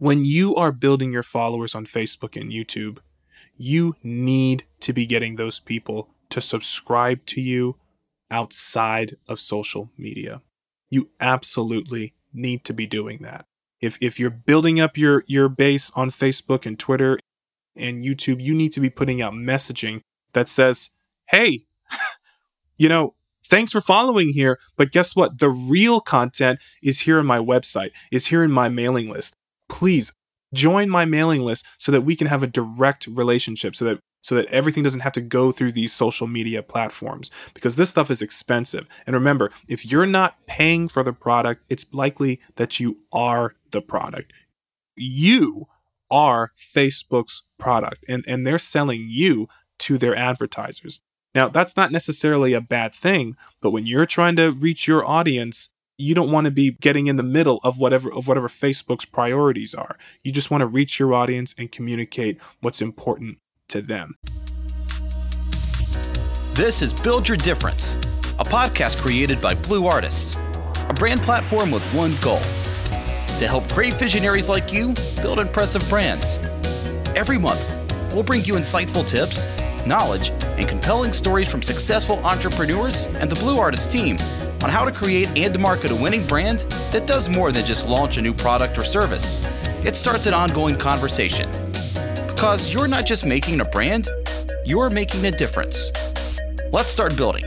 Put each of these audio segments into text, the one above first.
When you are building your followers on Facebook and YouTube, you need to be getting those people to subscribe to you outside of social media. You absolutely need to be doing that. If if you're building up your your base on Facebook and Twitter and YouTube, you need to be putting out messaging that says, "Hey, you know, thanks for following here, but guess what? The real content is here on my website, is here in my mailing list. Please join my mailing list so that we can have a direct relationship so that so that everything doesn't have to go through these social media platforms because this stuff is expensive. And remember, if you're not paying for the product, it's likely that you are the product. You are Facebook's product and, and they're selling you to their advertisers. Now, that's not necessarily a bad thing, but when you're trying to reach your audience, you don't want to be getting in the middle of whatever of whatever Facebook's priorities are. You just want to reach your audience and communicate what's important to them. This is Build Your Difference, a podcast created by Blue Artists, a brand platform with one goal to help great visionaries like you build impressive brands. Every month, we'll bring you insightful tips, knowledge, and compelling stories from successful entrepreneurs and the Blue Artist team on how to create and market a winning brand that does more than just launch a new product or service. It starts an ongoing conversation because you're not just making a brand, you're making a difference. Let's start building.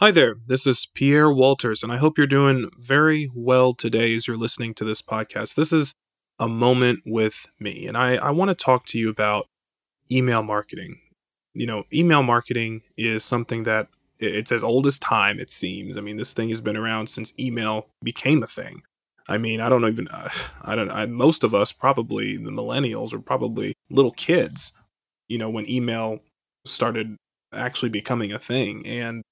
Hi there, this is Pierre Walters, and I hope you're doing very well today as you're listening to this podcast. This is a moment with me, and I, I want to talk to you about email marketing. You know, email marketing is something that it's as old as time, it seems. I mean, this thing has been around since email became a thing. I mean, I don't know even, I don't, I, most of us probably, the millennials, are probably little kids, you know, when email started actually becoming a thing. And,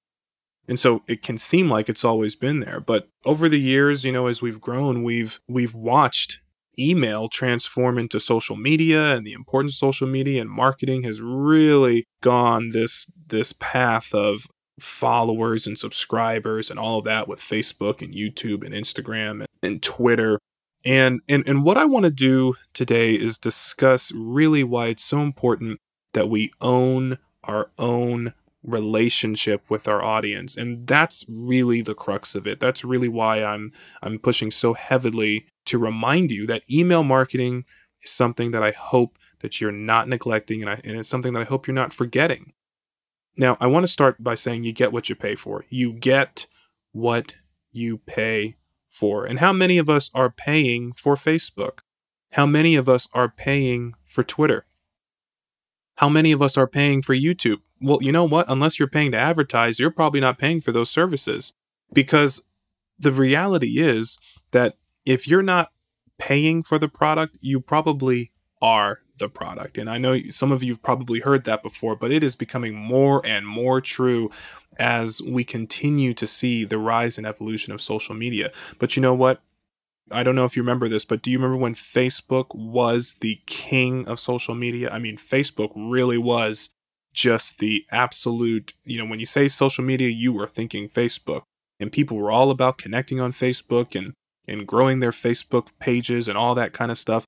and so it can seem like it's always been there. But over the years, you know, as we've grown, we've, we've watched email transform into social media and the importance of social media and marketing has really gone this this path of followers and subscribers and all of that with Facebook and YouTube and Instagram and, and Twitter. And, and and what I want to do today is discuss really why it's so important that we own our own relationship with our audience. And that's really the crux of it. That's really why I'm I'm pushing so heavily to remind you that email marketing is something that I hope that you're not neglecting and, I, and it's something that I hope you're not forgetting. Now, I want to start by saying you get what you pay for. You get what you pay for. And how many of us are paying for Facebook? How many of us are paying for Twitter? How many of us are paying for YouTube? Well, you know what? Unless you're paying to advertise, you're probably not paying for those services. Because the reality is that if you're not paying for the product, you probably are the product. And I know some of you have probably heard that before, but it is becoming more and more true as we continue to see the rise and evolution of social media. But you know what? I don't know if you remember this, but do you remember when Facebook was the king of social media? I mean, Facebook really was just the absolute, you know, when you say social media, you were thinking Facebook. And people were all about connecting on Facebook and and growing their Facebook pages and all that kind of stuff.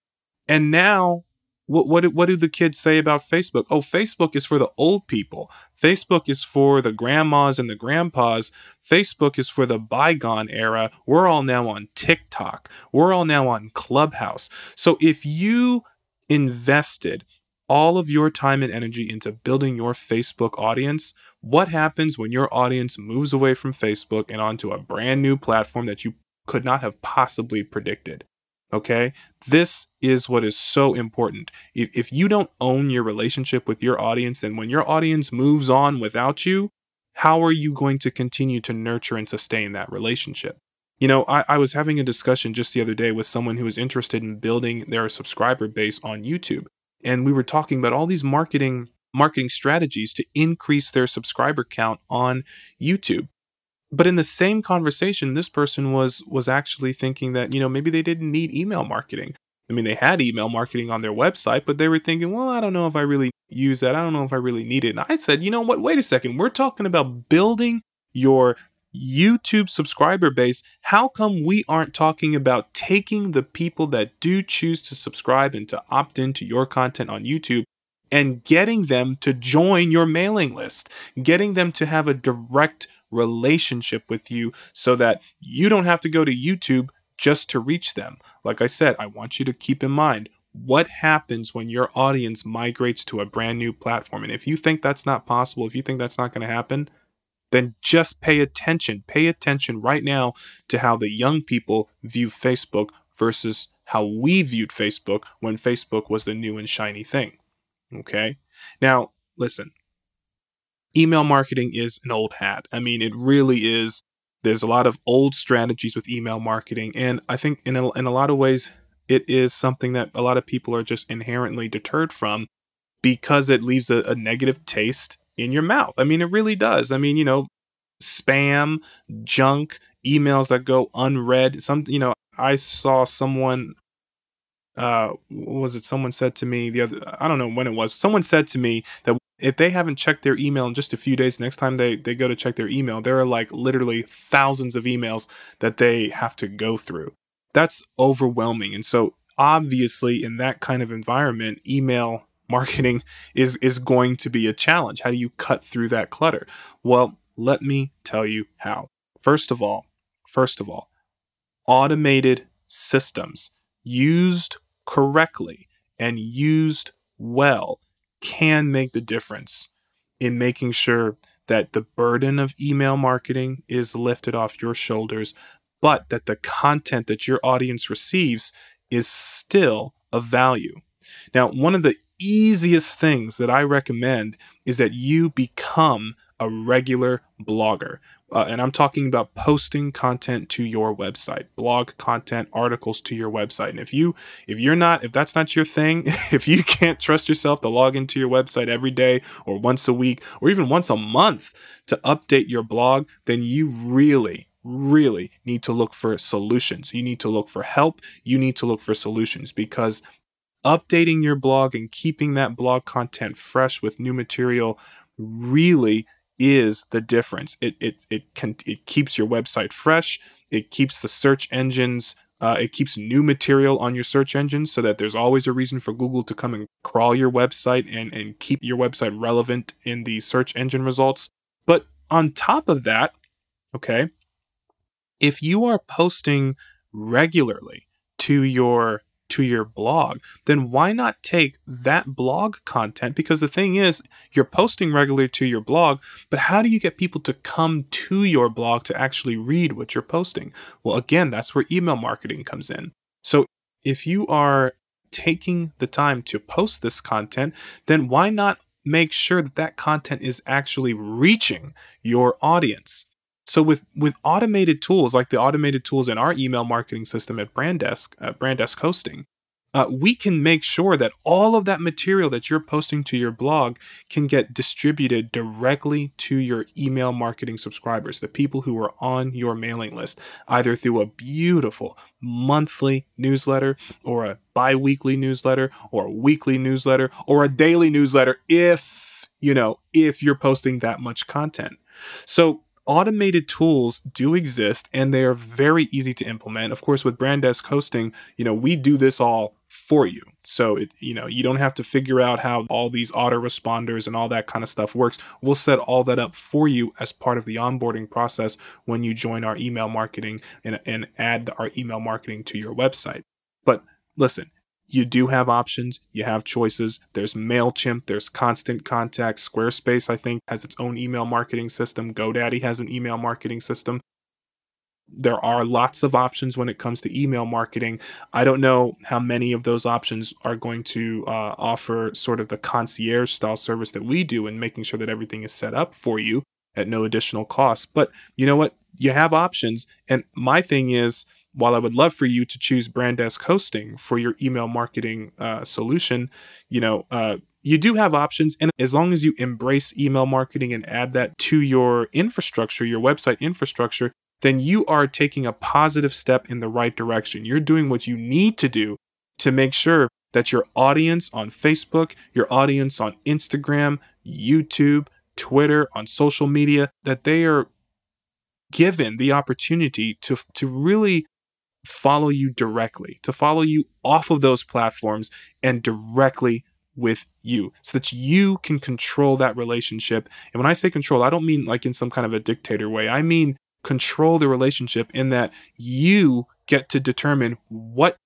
And now what what what do the kids say about Facebook? Oh, Facebook is for the old people. Facebook is for the grandmas and the grandpas. Facebook is for the bygone era. We're all now on TikTok. We're all now on Clubhouse. So if you invested all of your time and energy into building your Facebook audience, what happens when your audience moves away from Facebook and onto a brand new platform that you could not have possibly predicted? Okay. This is what is so important. If, if you don't own your relationship with your audience, then when your audience moves on without you, how are you going to continue to nurture and sustain that relationship? You know, I, I was having a discussion just the other day with someone who was interested in building their subscriber base on YouTube. And we were talking about all these marketing marketing strategies to increase their subscriber count on YouTube but in the same conversation this person was was actually thinking that you know maybe they didn't need email marketing. I mean they had email marketing on their website but they were thinking well i don't know if i really use that. I don't know if i really need it. And i said you know what? Wait a second. We're talking about building your YouTube subscriber base, how come we aren't talking about taking the people that do choose to subscribe and to opt into your content on YouTube and getting them to join your mailing list, getting them to have a direct relationship with you so that you don't have to go to YouTube just to reach them. Like I said, I want you to keep in mind what happens when your audience migrates to a brand new platform. And if you think that's not possible, if you think that's not going to happen, then just pay attention. Pay attention right now to how the young people view Facebook versus how we viewed Facebook when Facebook was the new and shiny thing. Okay? Now, listen. Email marketing is an old hat. I mean, it really is. There's a lot of old strategies with email marketing, and I think in a, in a lot of ways, it is something that a lot of people are just inherently deterred from because it leaves a, a negative taste in your mouth. I mean, it really does. I mean, you know, spam, junk, emails that go unread. Some, you know, I saw someone uh was it someone said to me the other I don't know when it was. Someone said to me that if they haven't checked their email in just a few days, next time they they go to check their email, there are like literally thousands of emails that they have to go through. That's overwhelming. And so obviously in that kind of environment, email marketing is is going to be a challenge. How do you cut through that clutter? Well, let me tell you how. First of all, first of all, automated systems used correctly and used well can make the difference in making sure that the burden of email marketing is lifted off your shoulders, but that the content that your audience receives is still of value. Now, one of the easiest things that I recommend is that you become a regular blogger. Uh, and I'm talking about posting content to your website, blog content, articles to your website. And if you if you're not if that's not your thing, if you can't trust yourself to log into your website every day or once a week or even once a month to update your blog, then you really really need to look for solutions. You need to look for help. You need to look for solutions because updating your blog and keeping that blog content fresh with new material really is the difference. It it it can it keeps your website fresh. It keeps the search engines. Uh, it keeps new material on your search engines so that there's always a reason for Google to come and crawl your website and and keep your website relevant in the search engine results. But on top of that, okay, if you are posting regularly to your to your blog, then why not take that blog content? Because the thing is, you're posting regularly to your blog, but how do you get people to come to your blog to actually read what you're posting? Well, again, that's where email marketing comes in. So if you are taking the time to post this content, then why not make sure that that content is actually reaching your audience? So with with automated tools like the automated tools in our email marketing system at Branddesk, uh, Branddesk Hosting, uh, we can make sure that all of that material that you're posting to your blog can get distributed directly to your email marketing subscribers, the people who are on your mailing list, either through a beautiful monthly newsletter or a bi-weekly newsletter or a weekly newsletter or a daily newsletter if, you know, if you're posting that much content. So automated tools do exist and they are very easy to implement. Of course, with Branddesk hosting, you know, we do this all for you. So it, you know, you don't have to figure out how all these autoresponders and all that kind of stuff works. We'll set all that up for you as part of the onboarding process when you join our email marketing and, and add our email marketing to your website. But listen, you do have options, you have choices. There's MailChimp, there's Constant Contact. Squarespace, I think, has its own email marketing system. GoDaddy has an email marketing system. There are lots of options when it comes to email marketing. I don't know how many of those options are going to uh, offer sort of the concierge style service that we do in making sure that everything is set up for you at no additional cost. But you know what? You have options. And my thing is, while I would love for you to choose Branddesk hosting for your email marketing uh, solution, you know, uh, you do have options. And as long as you embrace email marketing and add that to your infrastructure, your website infrastructure, then you are taking a positive step in the right direction. You're doing what you need to do to make sure that your audience on Facebook, your audience on Instagram, YouTube, Twitter, on social media, that they are given the opportunity to to really follow you directly, to follow you off of those platforms and directly with you so that you can control that relationship. And when I say control, I don't mean like in some kind of a dictator way. I mean control the relationship in that you get to determine what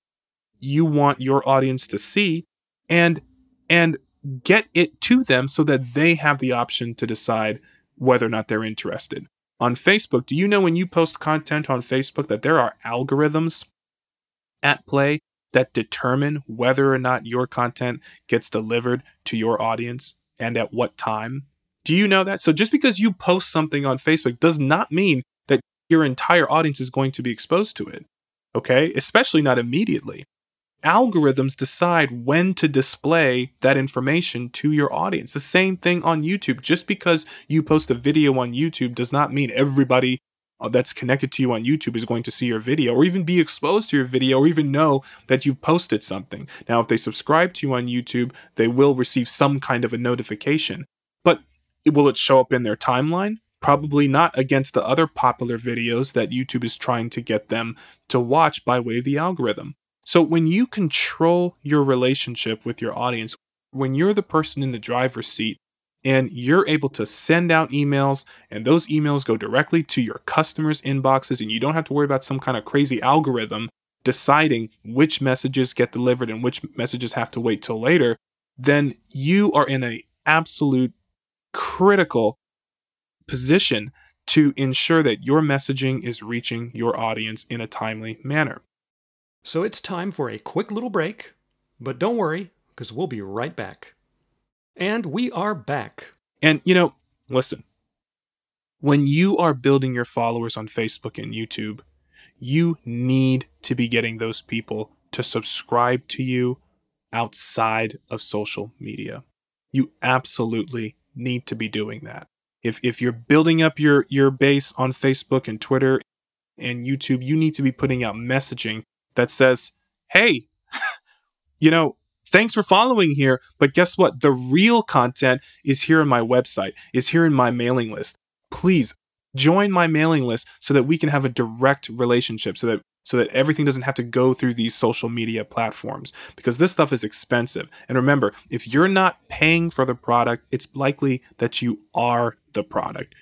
you want your audience to see and and get it to them so that they have the option to decide whether or not they're interested. On Facebook, do you know when you post content on Facebook that there are algorithms at play that determine whether or not your content gets delivered to your audience and at what time? Do you know that? So just because you post something on Facebook does not mean that your entire audience is going to be exposed to it. Okay? Especially not immediately algorithms decide when to display that information to your audience. The same thing on YouTube. Just because you post a video on YouTube does not mean everybody uh, that's connected to you on YouTube is going to see your video or even be exposed to your video or even know that you've posted something. Now, if they subscribe to you on YouTube, they will receive some kind of a notification. But will it show up in their timeline? Probably not against the other popular videos that YouTube is trying to get them to watch by way of the algorithm. So when you control your relationship with your audience, when you're the person in the driver's seat and you're able to send out emails and those emails go directly to your customers' inboxes and you don't have to worry about some kind of crazy algorithm deciding which messages get delivered and which messages have to wait till later, then you are in a absolute critical position to ensure that your messaging is reaching your audience in a timely manner. So it's time for a quick little break, but don't worry, because we'll be right back. And we are back. And, you know, listen, when you are building your followers on Facebook and YouTube, you need to be getting those people to subscribe to you outside of social media. You absolutely need to be doing that. If, if you're building up your, your base on Facebook and Twitter and YouTube, you need to be putting out messaging that says, hey, you know, thanks for following here. But guess what? The real content is here in my website, is here in my mailing list. Please join my mailing list so that we can have a direct relationship so that so that everything doesn't have to go through these social media platforms because this stuff is expensive. And remember, if you're not paying for the product, it's likely that you are the product.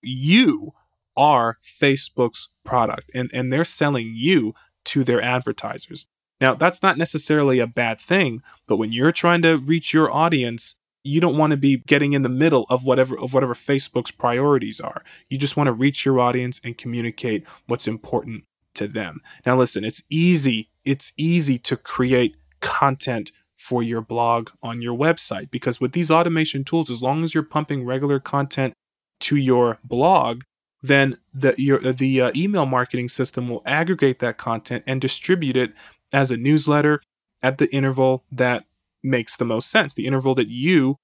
You are Facebook's product and, and they're selling you to their advertisers. Now, that's not necessarily a bad thing, but when you're trying to reach your audience, you don't want to be getting in the middle of whatever of whatever Facebook's priorities are. You just want to reach your audience and communicate what's important to them. Now listen, it's easy. It's easy to create content for your blog on your website because with these automation tools as long as you're pumping regular content to your blog, then the your the uh, email marketing system will aggregate that content and distribute it as a newsletter at the interval that makes the most sense, the interval that you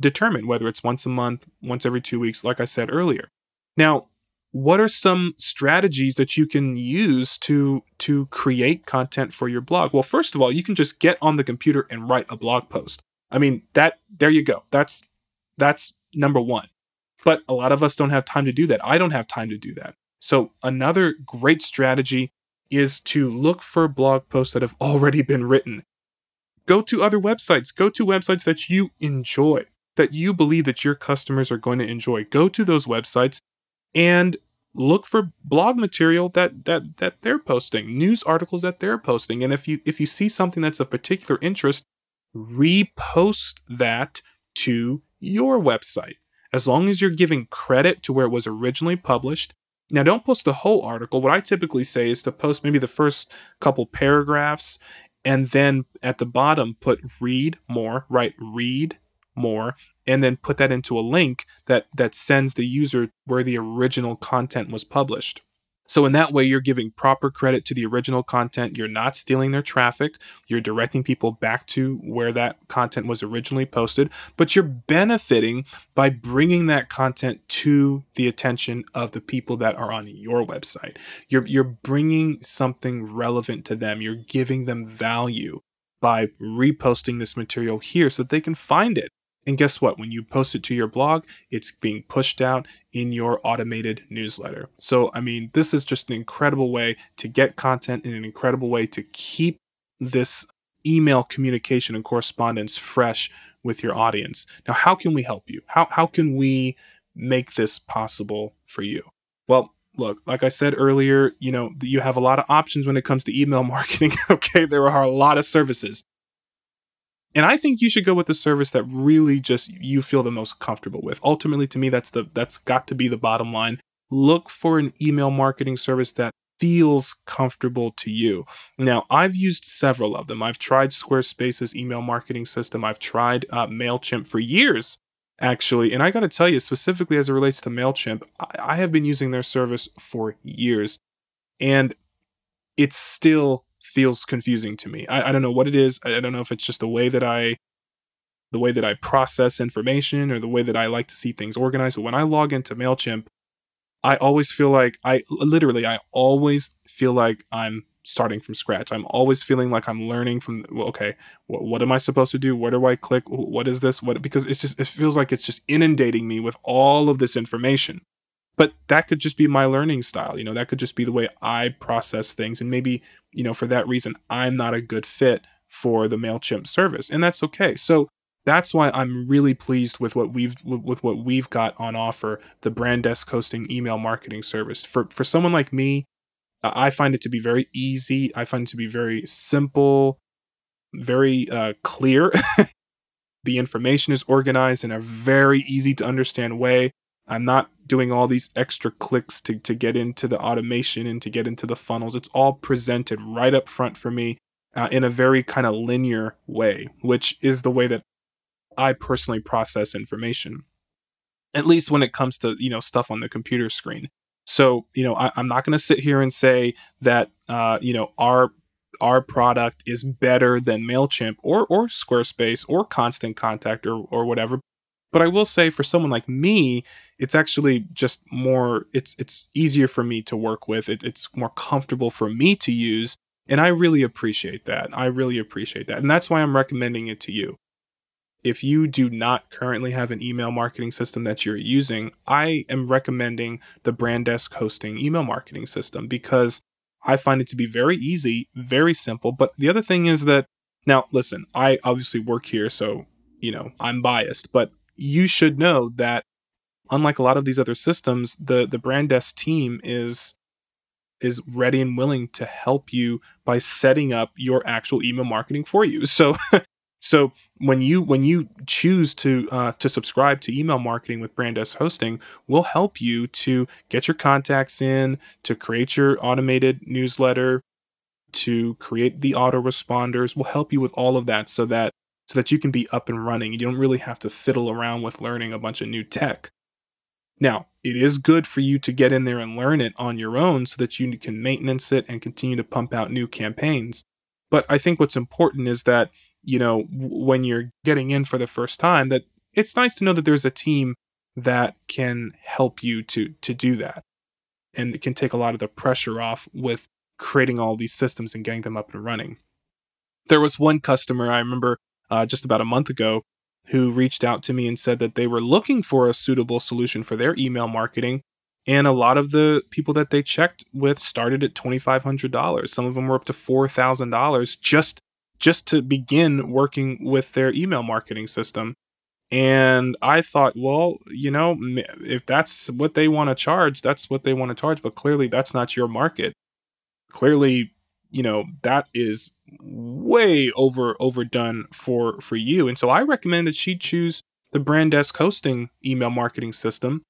determine, whether it's once a month, once every two weeks, like I said earlier. Now, what are some strategies that you can use to to create content for your blog? Well, first of all, you can just get on the computer and write a blog post. I mean, that there you go. That's that's number 1. But a lot of us don't have time to do that. I don't have time to do that. So, another great strategy is to look for blog posts that have already been written. Go to other websites, go to websites that you enjoy, that you believe that your customers are going to enjoy. Go to those websites and look for blog material that that that they're posting, news articles that they're posting. And if you if you see something that's of particular interest, repost that to your website as long as you're giving credit to where it was originally published. Now, don't post the whole article. What I typically say is to post maybe the first couple paragraphs and then at the bottom put read more, right? Read more, and then put that into a link that, that sends the user where the original content was published. So, in that way, you're giving proper credit to the original content. You're not stealing their traffic. You're directing people back to where that content was originally posted, but you're benefiting by bringing that content to the attention of the people that are on your website. You're, you're bringing something relevant to them. You're giving them value by reposting this material here so that they can find it And guess what? When you post it to your blog, it's being pushed out in your automated newsletter. So, I mean, this is just an incredible way to get content and an incredible way to keep this email communication and correspondence fresh with your audience. Now, how can we help you? How, how can we make this possible for you? Well, look, like I said earlier, you know, you have a lot of options when it comes to email marketing. okay. There are a lot of services. And I think you should go with the service that really just you feel the most comfortable with. Ultimately, to me, that's the that's got to be the bottom line. Look for an email marketing service that feels comfortable to you. Now, I've used several of them. I've tried Squarespace's email marketing system. I've tried uh, MailChimp for years, actually. And I got to tell you, specifically as it relates to MailChimp, I-, I have been using their service for years. And it's still feels confusing to me. I, I don't know what it is. I don't know if it's just the way that I the way that I process information or the way that I like to see things organized. But when I log into MailChimp, I always feel like I literally, I always feel like I'm starting from scratch. I'm always feeling like I'm learning from, well, okay, what, what am I supposed to do? Where do I click? What is this? What, because it's just, it feels like it's just inundating me with all of this information. But that could just be my learning style. You know, that could just be the way I process things. And maybe, you know, for that reason, I'm not a good fit for the MailChimp service. And that's okay. So that's why I'm really pleased with what we've with what we've got on offer, the brand desk hosting email marketing service. For for someone like me, I find it to be very easy. I find it to be very simple, very uh, clear. the information is organized in a very easy to understand way. I'm not doing all these extra clicks to, to get into the automation and to get into the funnels. It's all presented right up front for me uh, in a very kind of linear way, which is the way that I personally process information, at least when it comes to, you know, stuff on the computer screen. So, you know, I, am not going to sit here and say that, uh, you know, our our product is better than Mailchimp or or Squarespace or Constant Contact or or whatever. But I will say, for someone like me, it's actually just more. It's it's easier for me to work with. It, it's more comfortable for me to use, and I really appreciate that. I really appreciate that, and that's why I'm recommending it to you if you do not currently have an email marketing system that you're using, I am recommending the Brandesk hosting email marketing system because I find it to be very easy, very simple. But the other thing is that now, listen, I obviously work here, so, you know, I'm biased, but you should know that unlike a lot of these other systems, the, the Brandesk team is is ready and willing to help you by setting up your actual email marketing for you. So so when you when you choose to uh, to subscribe to email marketing with Brandesk Hosting, we'll help you to get your contacts in, to create your automated newsletter, to create the autoresponders. We'll help you with all of that so that so that you can be up and running. You don't really have to fiddle around with learning a bunch of new tech. Now, it is good for you to get in there and learn it on your own so that you can maintenance it and continue to pump out new campaigns. But I think what's important is that you know, when you're getting in for the first time, that it's nice to know that there's a team that can help you to to do that. And it can take a lot of the pressure off with creating all these systems and getting them up and running. There was one customer I remember uh, just about a month ago who reached out to me and said that they were looking for a suitable solution for their email marketing. And a lot of the people that they checked with started at $2,500. Some of them were up to $4,000 just just to begin working with their email marketing system. And I thought, well, you know, if that's what they want to charge, that's what they want to charge. But clearly, that's not your market. Clearly, you know, that is way over overdone for for you. And so I recommend that she choose the Brandesk hosting email marketing system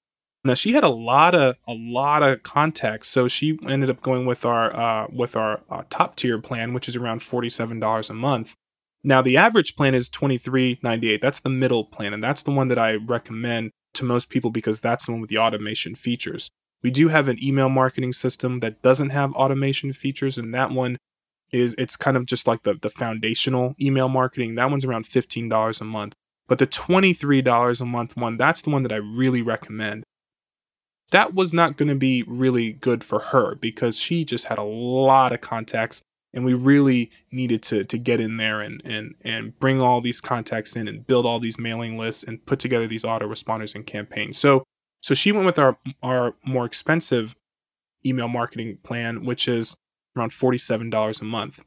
now she had a lot of a lot of contacts, so she ended up going with our uh, with our uh, top tier plan, which is around forty seven dollars a month. Now the average plan is twenty three ninety eight. That's the middle plan, and that's the one that I recommend to most people because that's the one with the automation features. We do have an email marketing system that doesn't have automation features, and that one is it's kind of just like the the foundational email marketing. That one's around fifteen dollars a month. But the $23 a month one, that's the one that I really recommend that was not going to be really good for her because she just had a lot of contacts and we really needed to to get in there and and and bring all these contacts in and build all these mailing lists and put together these autoresponders and campaigns. So so she went with our our more expensive email marketing plan, which is around $47 a month.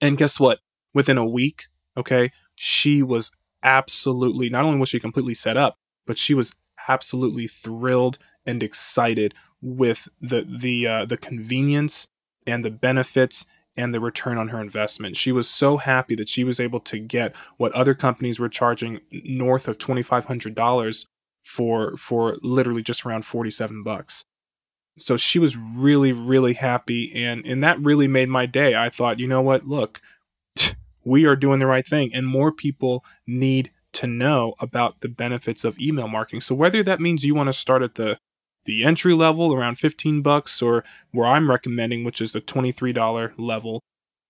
And guess what? Within a week, okay, she was absolutely not only was she completely set up, but she was absolutely thrilled and excited with the the uh, the convenience and the benefits and the return on her investment. She was so happy that she was able to get what other companies were charging north of $2500 for for literally just around 47 bucks. So she was really really happy and and that really made my day. I thought, you know what? Look, we are doing the right thing and more people need to know about the benefits of email marketing. So whether that means you want to start at the the entry level around 15 bucks or where I'm recommending which is the $23 level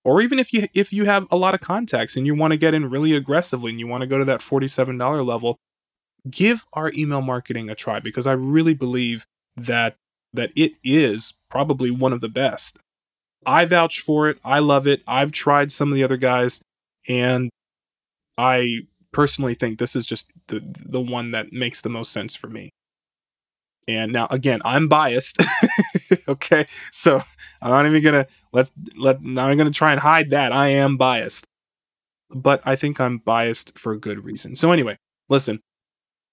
or even if you if you have a lot of contacts and you want to get in really aggressively and you want to go to that $47 level give our email marketing a try because I really believe that that it is probably one of the best. I vouch for it. I love it. I've tried some of the other guys and I personally think this is just the the one that makes the most sense for me. And now again, I'm biased. okay? So, I'm not even to let's let even going to try and hide that. I am biased. But I think I'm biased for good reason. So anyway, listen,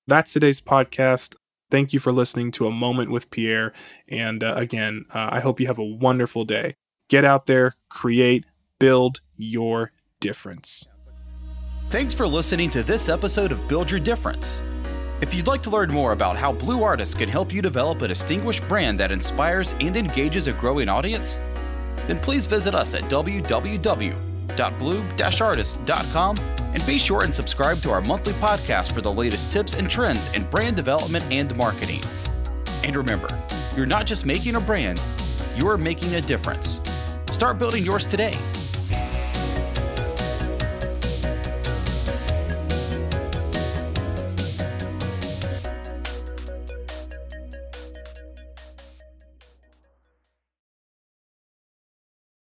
that's today's podcast. Thank you for listening to A Moment with Pierre. And uh, again, uh, I hope you have a wonderful day. Get out there, create, build your difference. Thanks for listening to this episode of Build Your Difference. If you'd like to learn more about how Blue Artists can help you develop a distinguished brand that inspires and engages a growing audience, then please visit us at www.blue-artist.com and be sure and subscribe to our monthly podcast for the latest tips and trends in brand development and marketing. And remember, you're not just making a brand, you're making a difference. Start building yours today